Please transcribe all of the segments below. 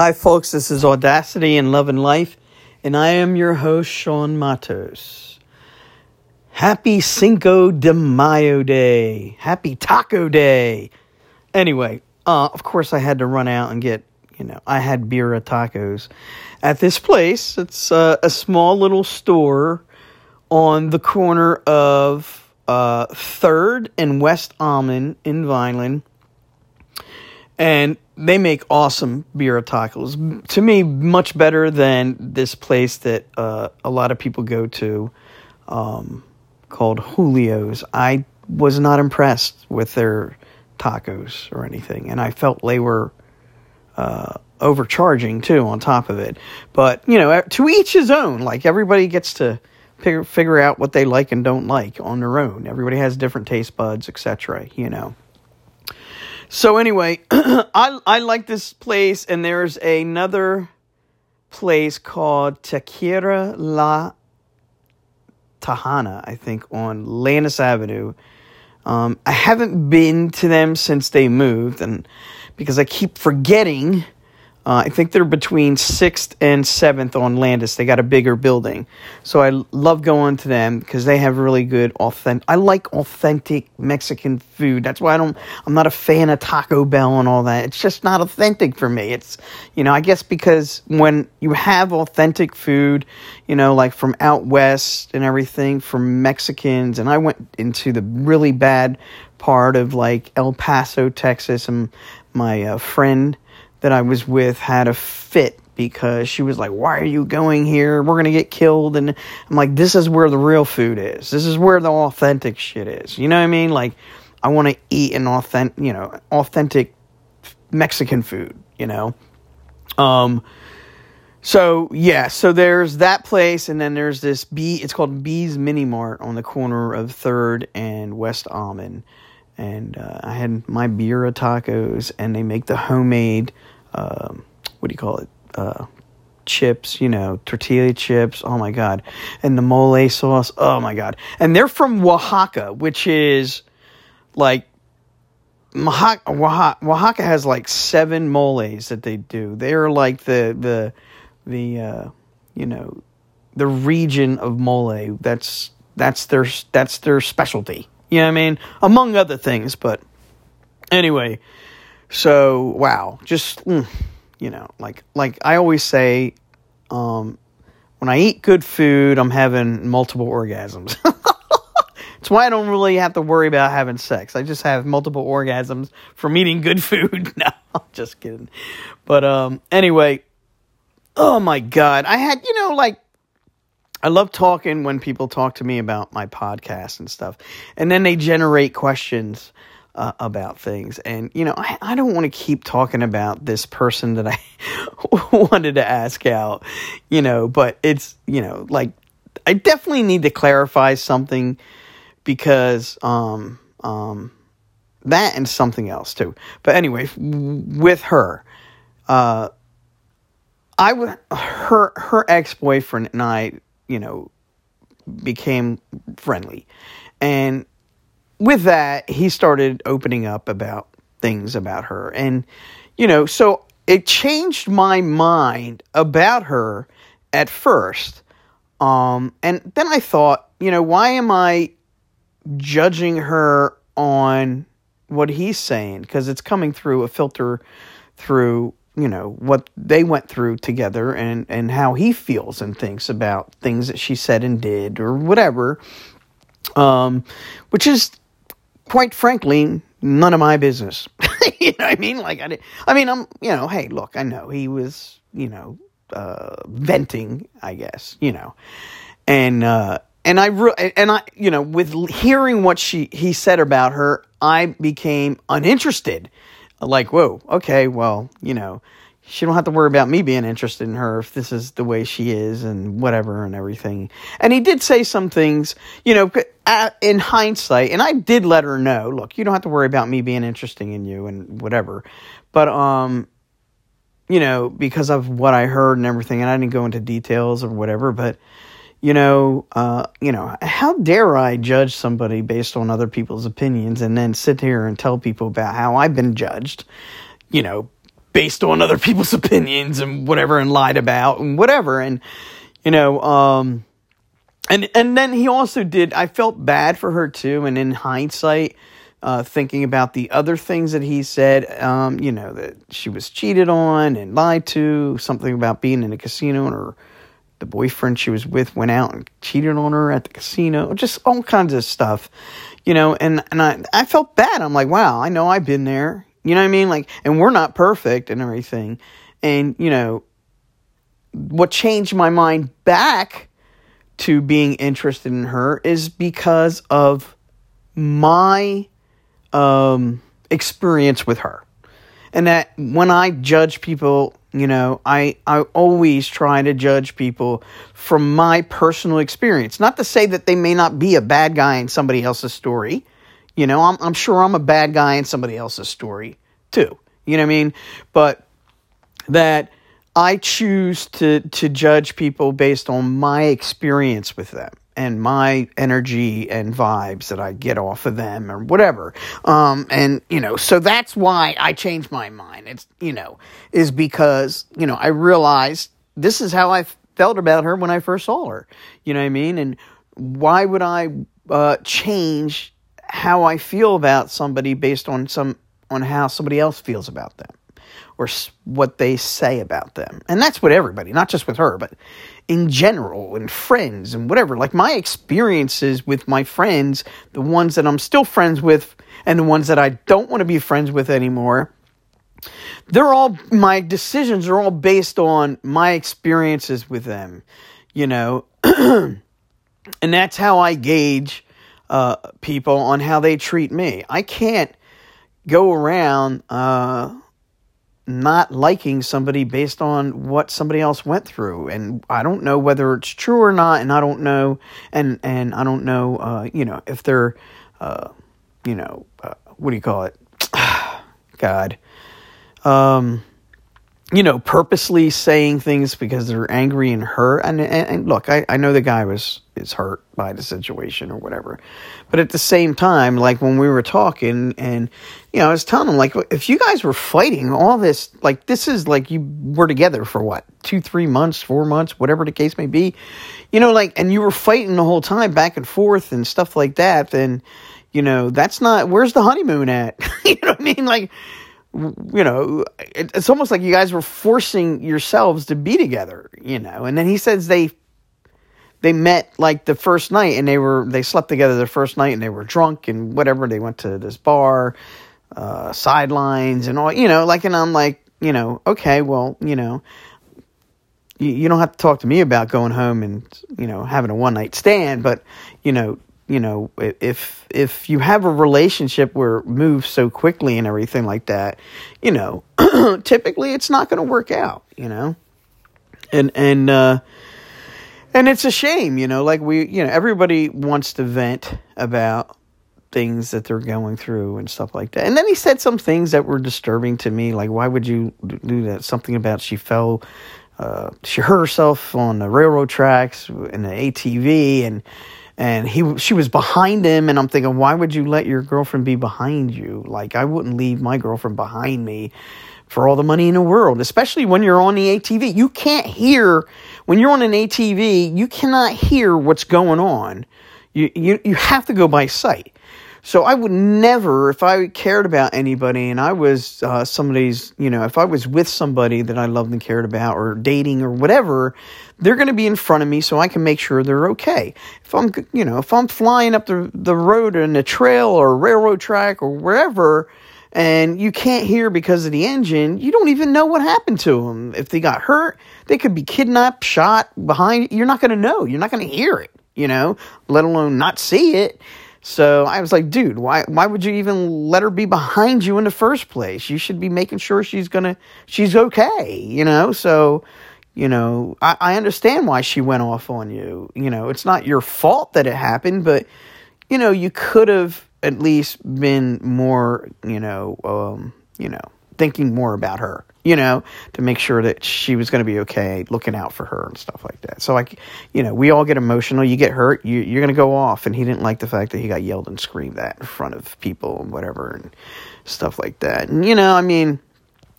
Hi, folks. This is Audacity and Love and Life, and I am your host, Sean Matos. Happy Cinco de Mayo Day. Happy Taco Day. Anyway, uh, of course, I had to run out and get, you know, I had birria tacos at this place. It's uh, a small little store on the corner of uh, 3rd and West Almond in Vineland. And they make awesome birria tacos. To me, much better than this place that uh, a lot of people go to um, called Julio's. I was not impressed with their tacos or anything, and I felt they were uh, overcharging too on top of it. But you know, to each his own. Like everybody gets to figure, figure out what they like and don't like on their own. Everybody has different taste buds, etc. You know. So anyway, I I like this place, and there's another place called Taqueria La Tahana, I think, on Landis Avenue. Um, I haven't been to them since they moved, and because I keep forgetting uh, I think they're between sixth and seventh on Landis. They got a bigger building, so I love going to them because they have really good authentic. I like authentic Mexican food. That's why I don't. I'm not a fan of Taco Bell and all that. It's just not authentic for me. It's you know I guess because when you have authentic food, you know like from out west and everything from Mexicans, and I went into the really bad part of like El Paso, Texas, and my uh, friend that I was with had a fit because she was like, Why are you going here? We're going to get killed. And I'm like, This is where the real food is. This is where the authentic shit is. You know what I mean? Like, I want to eat an authentic, you know, authentic Mexican food, you know? Um, so yeah, so there's that place, and then there's this B. It's called B's Mini Mart on the corner of Third and West Almond, and uh, I had my birria tacos, and they make the homemade um, what do you call it? Uh, chips, you know, tortilla chips. Oh my god, and the mole sauce. Oh my god, and they're from Oaxaca, which is like Oaxaca. Oaxaca has like seven moles that they do. They're like the the the uh, you know the region of mole. That's that's their that's their specialty. You know what I mean? Among other things, but anyway, so wow, just mm, you know, like like I always say, um, when I eat good food, I'm having multiple orgasms. It's why I don't really have to worry about having sex. I just have multiple orgasms from eating good food. no, I'm just kidding. But um, anyway, oh my god, I had you know like I love talking when people talk to me about my podcast and stuff, and then they generate questions uh, about things. And, you know, I, I don't want to keep talking about this person that I wanted to ask out, you know, but it's, you know, like, I definitely need to clarify something because, um, um, that and something else too. But anyway, with her, uh, I her, her ex boyfriend and I, you know, became friendly. And with that, he started opening up about things about her. And, you know, so it changed my mind about her at first. Um, and then I thought, you know, why am I judging her on what he's saying? Because it's coming through a filter through, you know, what they went through together and, and how he feels and thinks about things that she said and did or whatever. Um, which is quite frankly, none of my business. you know what I mean? Like, I, I mean, I'm, you know, hey, look, I know he was, you know, uh, venting, I guess, you know, and, uh, and I, re- and I, you know, with hearing what she, he said about her, I became uninterested. Like, whoa, okay, well, you know, she don't have to worry about me being interested in her if this is the way she is and whatever and everything. And he did say some things, you know, in hindsight, and I did let her know, look, you don't have to worry about me being interesting in you and whatever. But um you know, because of what I heard and everything, and I didn't go into details or whatever, but you know, uh, you know, how dare I judge somebody based on other people's opinions and then sit here and tell people about how I've been judged, you know, based on other people's opinions and whatever and lied about and whatever. And, you know, um, and, and then he also did, I felt bad for her too. And in hindsight, uh, thinking about the other things that he said, um, you know, that she was cheated on and lied to, something about being in a casino her, the boyfriend she was with went out and cheated on her at the casino, just all kinds of stuff, you know, and, and I, I felt bad. I'm like, wow, I know I've been there. You know what I mean? Like, and we're not perfect and everything. And, you know, what changed my mind back to being interested in her is because of my um, experience with her. And that when I judge people, you know, I, I always try to judge people from my personal experience. Not to say that they may not be a bad guy in somebody else's story. You know, I'm, I'm sure I'm a bad guy in somebody else's story too. You know what I mean? But that I choose to, to judge people based on my experience with them and my energy and vibes that I get off of them or whatever. Um, and, you know, so that's why I changed my mind. It's, you know, is because, you know, I realized this is how I felt about her when I first saw her. You know what I mean? And why would I uh, change how I feel about somebody based on some on how somebody else feels about them? or what they say about them. And that's what everybody, not just with her, but in general and friends and whatever. Like my experiences with my friends, the ones that I'm still friends with and the ones that I don't want to be friends with anymore, they're all my decisions are all based on my experiences with them, you know. and that's how I gauge uh, people on how they treat me. I can't go around uh, not liking somebody based on what somebody else went through. And i don't know whether it's true or not and i don't know and and i don't know uh, you know if they're uh, you know uh, what do you call it? God. Um you know, purposely saying things because they're angry and hurt. And, and, and, look, I, I know the guy was is hurt by the situation or whatever, but at the same time, like when we were talking, and you know, I was telling him like, if you guys were fighting all this, like this is like you were together for what two, three months, four months, whatever the case may be, you know, like, and you were fighting the whole time back and forth and stuff like that, then you know, that's not where's the honeymoon at? you know what I mean? Like you know, it's almost like you guys were forcing yourselves to be together, you know. And then he says they they met like the first night and they were they slept together the first night and they were drunk and whatever. They went to this bar, uh, sidelines and all, you know, like and I'm like, you know, okay, well, you know, you, you don't have to talk to me about going home and you know having a one night stand, but you know, you know, if if you have a relationship where it moves so quickly and everything like that, you know, typically it's not going to work out, you know, and and uh, and it's a shame, you know, like we, you know, everybody wants to vent about things that they're going through and stuff like that. And then he said some things that were disturbing to me, like why would you do that? Something about she fell. Uh, she hurt herself on the railroad tracks in the ATV, and and he she was behind him and i'm thinking why would you let your girlfriend be behind you? Like i wouldn't leave my girlfriend behind me for all the money in the world especially when you're on the atv you can't hear when you're on an atv you cannot hear what's going on. You you, you have to go by sight. So I would never, if I cared about anybody and I was uh, somebody's, you know, if I was with somebody that I loved and cared about or dating or whatever, they're going to be in front of me so I can make sure they're okay. If I'm, you know, if I'm flying up the, the road in a trail or a railroad track or wherever, and you can't hear because of the engine, you don't even know what happened to them. If they got hurt, they could be kidnapped, shot behind. You're not going to know. You're not going to hear it, you know, let alone not see it. So I was like, dude, why why would you even let her be behind you in the first place? You should be making sure she's gonna she's okay, you know? So, you know, I, I understand why she went off on you. You know, it's not your fault that it happened, but you know, you could have at least been more, you know, um, you know, thinking more about her you know, to make sure that she was going to be okay, looking out for her and stuff like that. So, like, you know, we all get emotional. You get hurt, you, you're going to go off. And he didn't like the fact that he got yelled and screamed at in front of people and whatever and stuff like that. And, you know, I mean,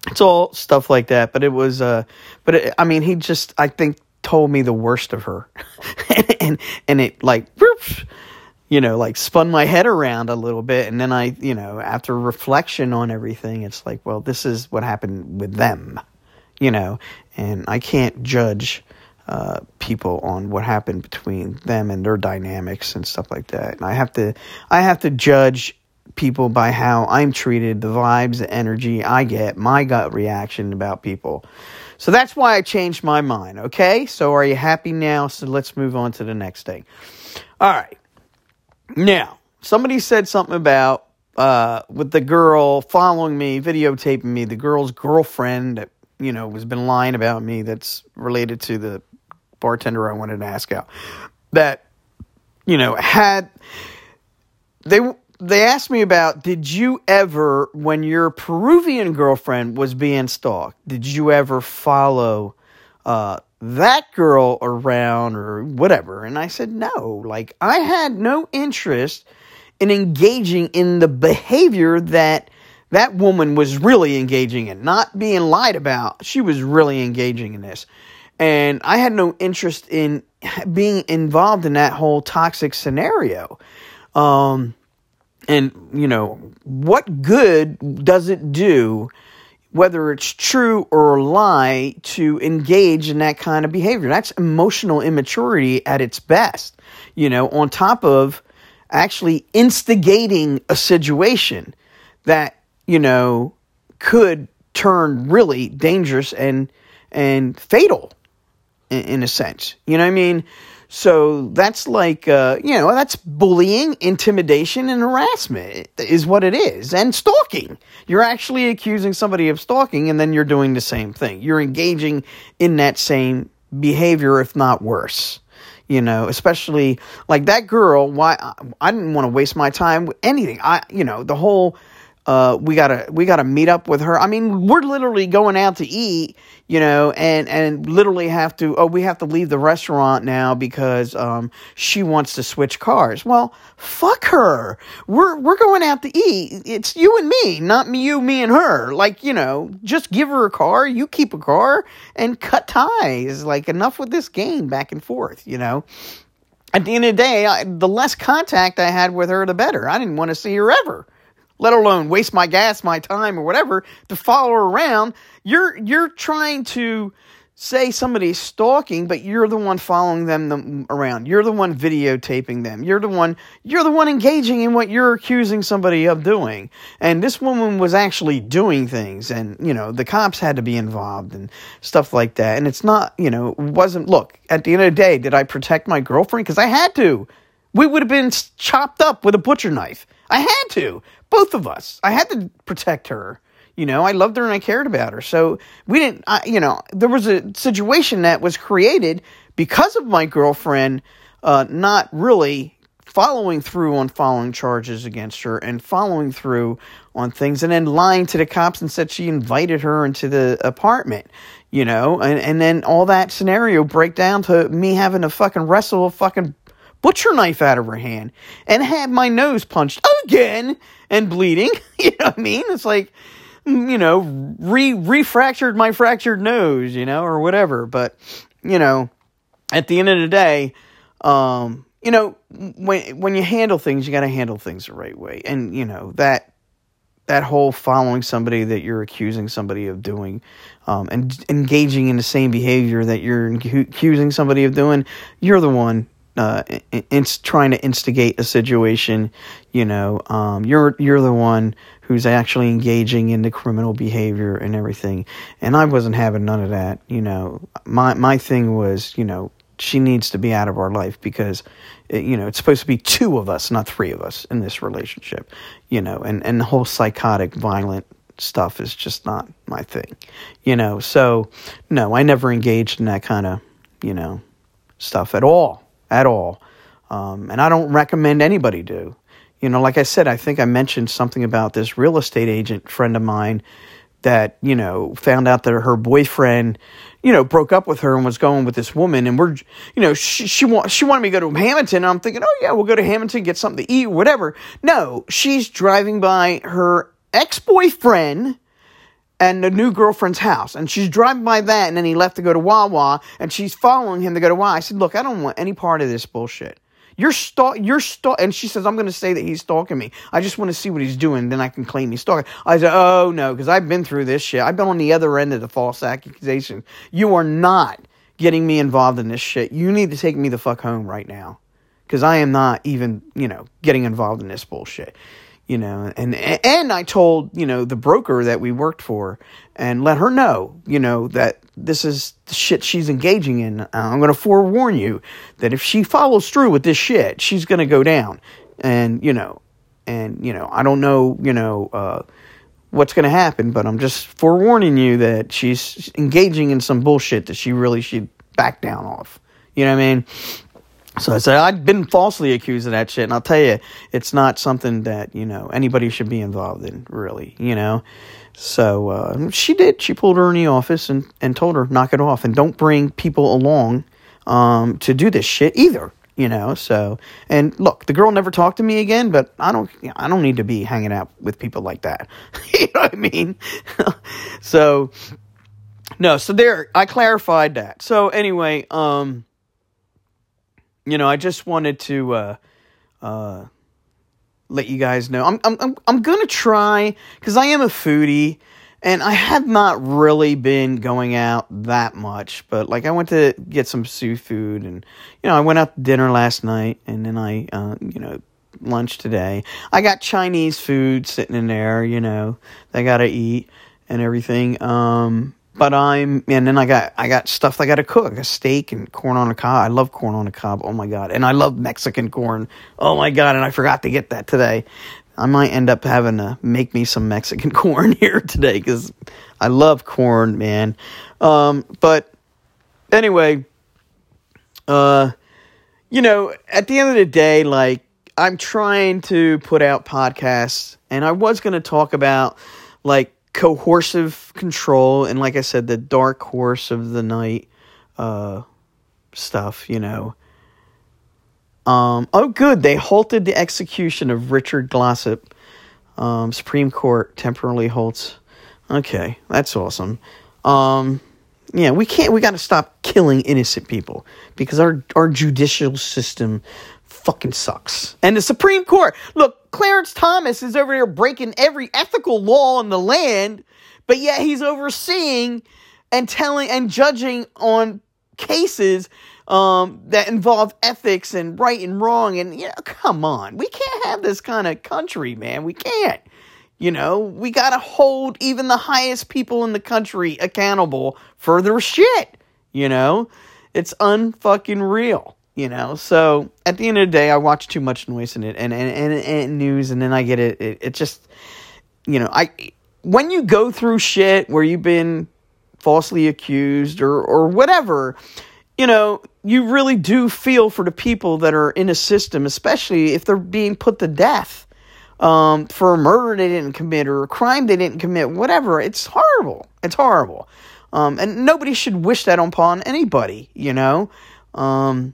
it's all stuff like that. But it was, uh, but it, I mean, he just, I think, told me the worst of her, and and it like, you know, like spun my head around a little bit, and then I, you know, after reflection on everything, it's like, well, this is what happened with them, you know, and I can't judge. Uh, people on what happened between them and their dynamics and stuff like that. And I have to, I have to judge people by how I'm treated, the vibes, the energy I get, my gut reaction about people. So that's why I changed my mind, okay? So are you happy now? So let's move on to the next thing. All right. Now, somebody said something about uh, with the girl following me, videotaping me, the girl's girlfriend that, you know, has been lying about me that's related to the bartender I wanted to ask out. That, you know, had they they asked me about did you ever when your peruvian girlfriend was being stalked did you ever follow uh, that girl around or whatever? And i said no. Like i had no interest in engaging in the behavior that that woman was really engaging in. Not being lied about. She was really engaging in this. And i had no interest in being involved in that whole toxic scenario. Um, and, you know, what good does it do, whether it's true or a lie, to engage in that kind of behavior? That's emotional immaturity at its best, you know, on top of actually instigating a situation that, you know, could turn really dangerous and and fatal in, in a sense. You know what I mean? So that's like, uh, you know, that's bullying, intimidation, and harassment is what it is. And stalking. You're actually accusing somebody of stalking, and then you're doing the same thing. You're engaging in that same behavior, if not worse. You know, especially like that girl. Why I didn't want to waste my time with anything. I, you know, the whole uh, we gotta we gotta meet up with her. I mean, we're literally going out to eat, you know, and and literally have to oh we have to leave the restaurant now because um she wants to switch cars. Well, fuck her. We're we're going out to eat. It's you and me, not me, you, me and her. Like you know, just give her a car, you keep a car, and cut ties. Like enough with this game back and forth, you know at the end of the day, I, the less contact I had with her, the better. I didn't want to see her ever let alone waste my gas, my time, or whatever to follow around. You're you're trying to say somebody's stalking, but you're the one following them around. You're the one videotaping them. You're the one you're the one engaging in what you're accusing somebody of doing. And this woman was actually doing things and, you know, the cops had to be involved and stuff like that. And it's not, you know, wasn't look, at the end of the day, did I protect my girlfriend cuz I had to. We would have been chopped up with a butcher knife. I had to both of us. I had to protect her. You know, I loved her and I cared about her. So we didn't, I, you know, there was a situation that was created because of my girlfriend uh, not really following through on following charges against her and following through on things and then lying to the cops and said she invited her into the apartment you know and, and then all that scenario break down to me having to fucking wrestle a fucking butcher knife out of her hand and had my nose punched again and bleeding. You know what I mean? It's like, you know, re refractured my fractured nose, you know, or whatever. But, you know, at the end of the day, um, you know, when when you handle things, you got to handle things the right way. And, you know, that that whole following somebody that you're accusing somebody of doing um, and engaging in the same behavior that you're accusing somebody of doing, you're the one uh, in, trying to instigate a situation. You know, um, you're you're the one who's actually engaging in the criminal behavior and everything. And I wasn't having none of that. You know, my my thing was, you know, she needs to be out of our life because, it, you know, it's supposed to be two of us, not three of us in this relationship. You know, and and the whole psychotic, violent stuff is just not my thing. You know, so no, I never engaged in that kind of, you know, stuff at all at all. Um, and I don't recommend anybody do. You know, like I said, I think I mentioned something about this real estate agent friend of mine that, you know, found out that her boyfriend, you know, broke up with her and was going with this woman. And we're, you know, she, she, want, she wanted me to go to Hamilton. And I'm thinking, oh, yeah, we'll go to Hamilton, get something to eat, whatever. No, she's driving by her ex boyfriend and the new girlfriend's house. And she's driving by that, and then he left to go to Wawa, and she's following him to go to Wawa. I said, Look, I don't want any part of this bullshit. You're stalk. You're stalk. And she says, "I'm going to say that he's stalking me. I just want to see what he's doing. Then I can claim he's stalking." I said, "Oh no, because I've been through this shit. I've been on the other end of the false accusation. You are not getting me involved in this shit. You need to take me the fuck home right now, because I am not even, you know, getting involved in this bullshit." You know and and I told you know the broker that we worked for and let her know you know that this is the shit she's engaging in. I'm going to forewarn you that if she follows through with this shit she's going to go down. And you know and you know I don't know you know uh, what's going to happen but I'm just forewarning you that she's engaging in some bullshit that she really should back down off. You know what I mean so I said, I've been falsely accused of that shit, and I'll tell you, it's not something that, you know, anybody should be involved in, really, you know? So uh, she did. She pulled her in the office and, and told her, knock it off, and don't bring people along um, to do this shit either, you know? So, and look, the girl never talked to me again, but I don't, I don't need to be hanging out with people like that. you know what I mean? so, no, so there, I clarified that. So anyway, um, you know, I just wanted to uh, uh, let you guys know. I'm I'm I'm gonna try because I am a foodie, and I have not really been going out that much. But like, I went to get some seafood, and you know, I went out to dinner last night, and then I, uh, you know, lunch today. I got Chinese food sitting in there. You know, I gotta eat and everything. Um, but I'm and then I got I got stuff I got to cook a steak and corn on a cob. I love corn on a cob. Oh my god! And I love Mexican corn. Oh my god! And I forgot to get that today. I might end up having to make me some Mexican corn here today because I love corn, man. Um, but anyway, uh, you know, at the end of the day, like I'm trying to put out podcasts, and I was going to talk about like coercive control and like I said, the dark horse of the night uh, stuff, you know. Um, oh, good. They halted the execution of Richard Glossip. Um, Supreme Court temporarily halts. Okay, that's awesome. Um, yeah, we can't. We got to stop killing innocent people because our our judicial system fucking sucks. And the Supreme Court, look, Clarence Thomas is over there breaking every ethical law in the land, but yet he's overseeing and telling and judging on cases um, that involve ethics and right and wrong. And, you know, come on. We can't have this kind of country, man. We can't. You know, we got to hold even the highest people in the country accountable for their shit. You know, it's unfucking real you know? So at the end of the day i watch too much noise and and, and, and news and then i get it, it it just you know i when you go through shit where you've been falsely accused or or whatever you know you really do feel for the people that are in a system especially if they're being put to death um, for a murder they didn't commit or a crime they didn't commit whatever. It's horrible. It's horrible. Um, and nobody should wish that upon anybody you know? Um,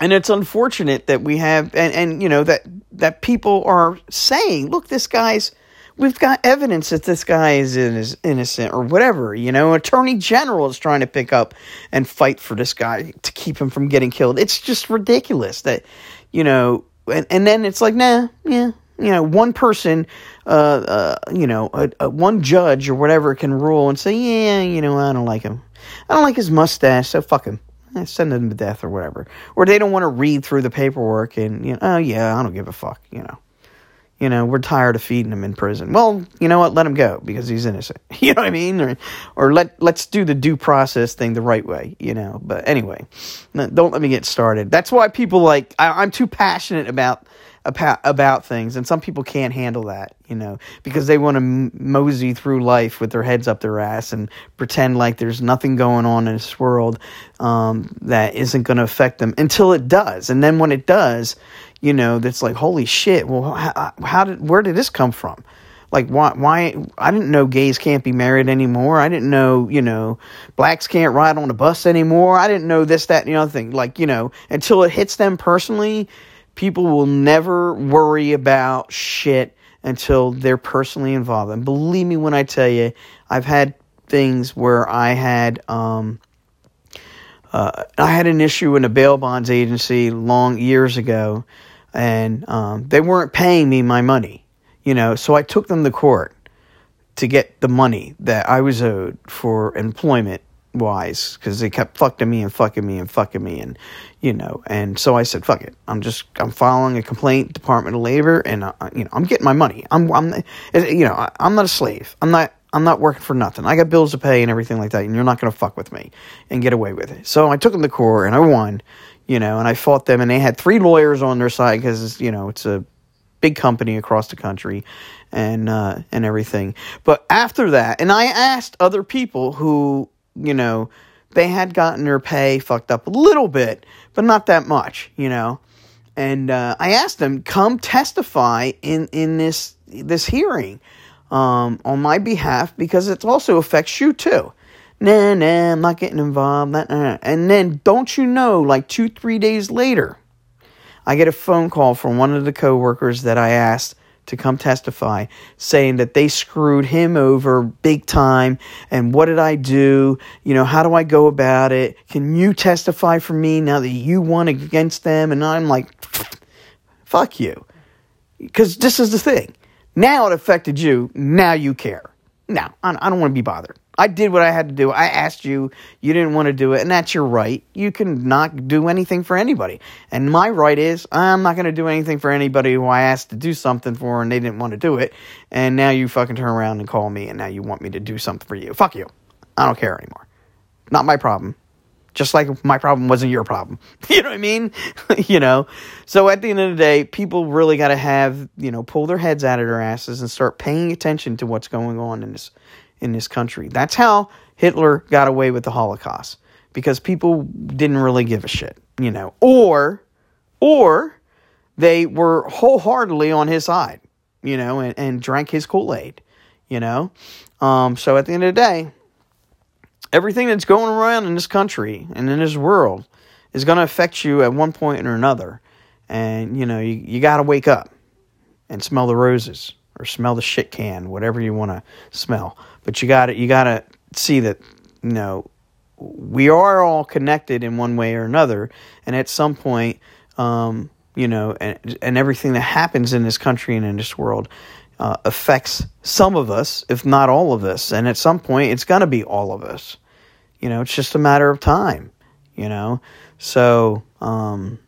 and it's unfortunate that we have and, and you know that that people are saying look this guy's we've got evidence that this guy is is innocent or whatever you know? Attorney general is trying to pick up and fight for this guy to keep him from getting killed. It's just ridiculous that you know and, and then it's like nah yeah you know one person uh, uh you know a, a one judge or whatever can rule and say yeah you know i don't like him. I don't like his mustache so fuck him eh, send them to death or whatever. Or they don't want to read through the paperwork and, you know, oh, yeah, I don't give a fuck, you know. You know, we're tired of feeding him in prison. Well, you know what? Let him go because he's innocent. You know what I mean? Or, or let let's do the due process thing the right way. You know. But anyway, don't let me get started. That's why people like I, I'm too passionate about about about things, and some people can't handle that, you know, because they want to mosey through life with their heads up their ass and pretend like there's nothing going on in this world um, that isn't going to affect them until it does, and then when it does, you know, that's like holy shit. Well, how, how did where did this come from? Like why why I didn't know gays can't be married anymore. I didn't know, you know, blacks can't ride on a bus anymore. I didn't know this, that, and the other thing. Like, you know, until it hits them personally, people will never worry about shit until they're personally involved. And believe me when I tell you, I've had things where I had um, uh, I had an issue in a bail bonds agency long years ago, and um, they weren't paying me my money, you know. So I took them to court to get the money that I was owed for employment wise because they kept fucking me and fucking me and fucking me and you know and so i said fuck it. I'm just i'm filing a complaint department of labor and uh, you know i'm getting my money. I'm i'm you know I, i'm not a slave. I'm not i'm not working for nothing. I got bills to pay and everything like that and you're not going to fuck with me and get away with it. So i took them to court and i won you know and i fought them and they had three lawyers on their side because you know it's a big company across the country and uh, and everything. But after that and i asked other people who you know, they had gotten their pay fucked up a little bit, but not that much, you know. And uh, I asked them, come testify in, in this this hearing um, on my behalf because it also affects you too. Nah, nah, I'm not getting involved. Nah, nah. And then, don't you know, like two, three days later, I get a phone call from one of the coworkers that I asked to come testify saying that they screwed him over big time and what did I do? You know, how do I go about it? Can you testify for me now that you won against them? And I'm like, fuck you. Because this is the thing. Now it affected you. Now you care. Now, I don't want to be bothered. I did what I had to do. I asked you, you didn't want to do it, and that's your right. You can not do anything for anybody. And my right is I'm not going to do anything for anybody who I asked to do something for and they didn't want to do it. And now you fucking turn around and call me and now you want me to do something for you. Fuck you. I don't care anymore. Not my problem. Just like my problem wasn't your problem. you know what I mean? you know? So at the end of the day, people really got to have, you know, pull their heads out of their asses and start paying attention to what's going on in this in this country. That's how Hitler got away with the Holocaust because people didn't really give a shit, you know, or or they were wholeheartedly on his side, you know, and, and drank his Kool Aid, you know. Um, so at the end of the day, everything that's going around in this country and in this world is going to affect you at one point or another. And, you know, you, you got to wake up and smell the roses or smell the shit can, whatever you want to smell. But you got you got to see that you know we are all connected in one way or another, and at some point, um, you know, and and everything that happens in this country and in this world. Uh, affects some of us, if not all of us. And at some point, it's going to be all of us. You know, it's just a matter of time, you know? So, um,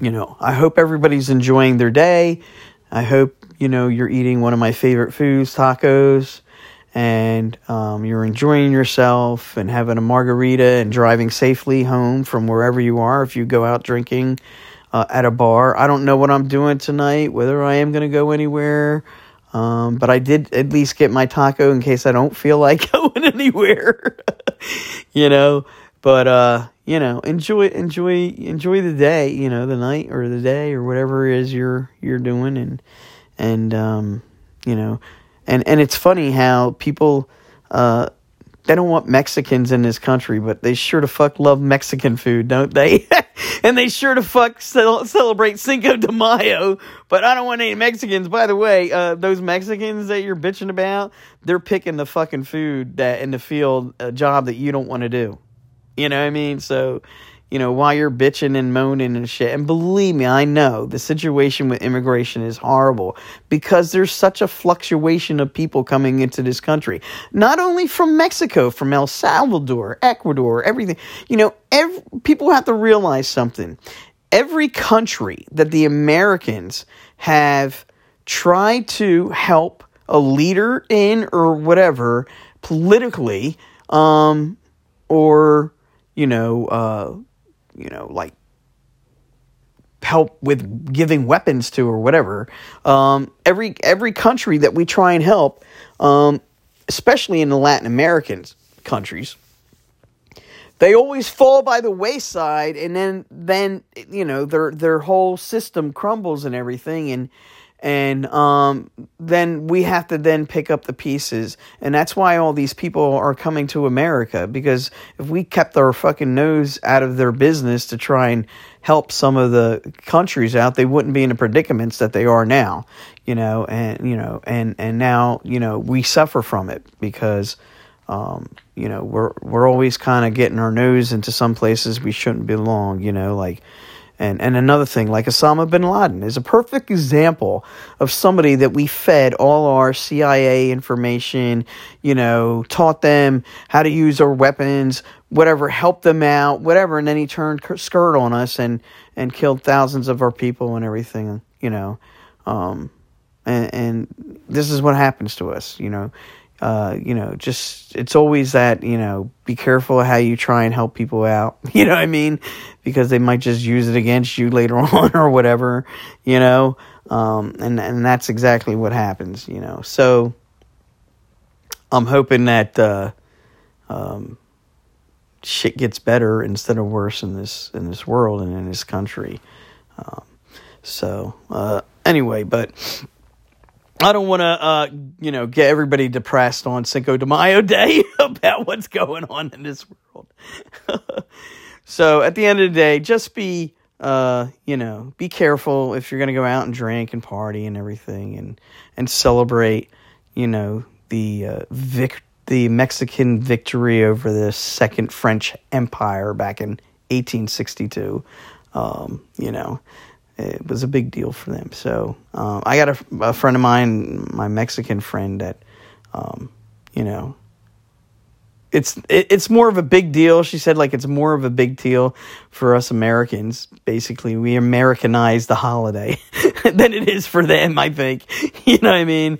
you know, I hope everybody's enjoying their day. I hope, you know, you're eating one of my favorite foods, tacos and um, you're enjoying yourself and having a margarita and driving safely home from wherever you are if you go out drinking uh, at a bar. I don't know what I'm doing tonight, whether I am going to go anywhere. Um, but I did at least get my taco in case I don't feel like going anywhere, you know. But uh, you know, enjoy, enjoy, enjoy the day, you know, the night or the day or whatever it is you're you're doing, and and um, you know, and and it's funny how people uh, they don't want Mexicans in this country, but they sure to fuck love Mexican food, don't they? and they sure to fuck cel- celebrate Cinco de Mayo. But I don't want any Mexicans. By the way, uh, those Mexicans that you're bitching about, they're picking the fucking food that in the field, a job that you don't want to do. You know what I mean? So you know, while you're bitching and moaning and shit. And believe me, I know the situation with immigration is horrible because there's such a fluctuation of people coming into this country. Not only from Mexico, from El Salvador, Ecuador, everything. You know, every, people have to realize something. Every country that the Americans have tried to help a leader in or whatever politically, um, or, you know, uh, you know, like help with giving weapons to or whatever. Um, every every country that we try and help, um, especially in the Latin American countries, they always fall by the wayside, and then then you know their their whole system crumbles and everything, and and um, then we have to then pick up the pieces. And that's why all these people are coming to america because if we kept our fucking nose out of their business to try and help some of the countries out they wouldn't be in the predicaments that they are now you know and you know and and now you know we suffer from it because um, you know we're we're always kind of getting our nose into some places we shouldn't belong you know like and, and another thing, like Osama bin Laden, is a perfect example of somebody that we fed all our CIA information, you know, taught them how to use our weapons, whatever, helped them out, whatever, and then he turned skirt on us and, and killed thousands of our people and everything, you know. Um, and, and this is what happens to us, you know uh, you know, just it's always that, you know, be careful how you try and help people out. You know what I mean? Because they might just use it against you later on or whatever, you know. Um, and and that's exactly what happens, you know. So I'm hoping that uh, um, shit gets better instead of worse in this in this world and in this country. Um, so uh, anyway, but I don't want to, uh, you know, get everybody depressed on Cinco de Mayo Day about what's going on in this world. so at the end of the day, just be, uh, you know, be careful if you're going to go out and drink and party and everything, and and celebrate, you know, the uh, vic- the Mexican victory over the Second French Empire back in 1862. Um, you know, it was a big deal for them. So um, I got a, a, friend of mine, my Mexican friend, that um, you know, it's it, it's more of a big deal. She said like it's more of a big deal for us Americans. Basically, we Americanize the holiday than it is for them. I think you know what I mean.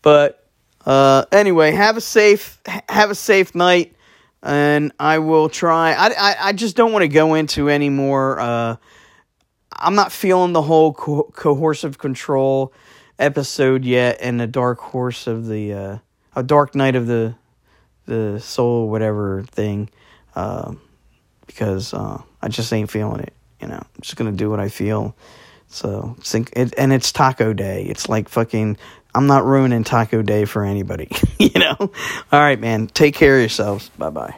But uh, anyway, have a safe have a safe night, and I will try. I I, I just don't want to go into any more. Uh, I'm not feeling the whole co- coercive control episode yet, and the dark horse of the uh, a dark night of the the soul, whatever thing, uh, because uh, I just ain't feeling it. You know, I'm just gonna do what I feel. So, it, and it's Taco Day. It's like fucking. I'm not ruining Taco Day for anybody. you know. All right, man. Take care of yourselves. Bye bye.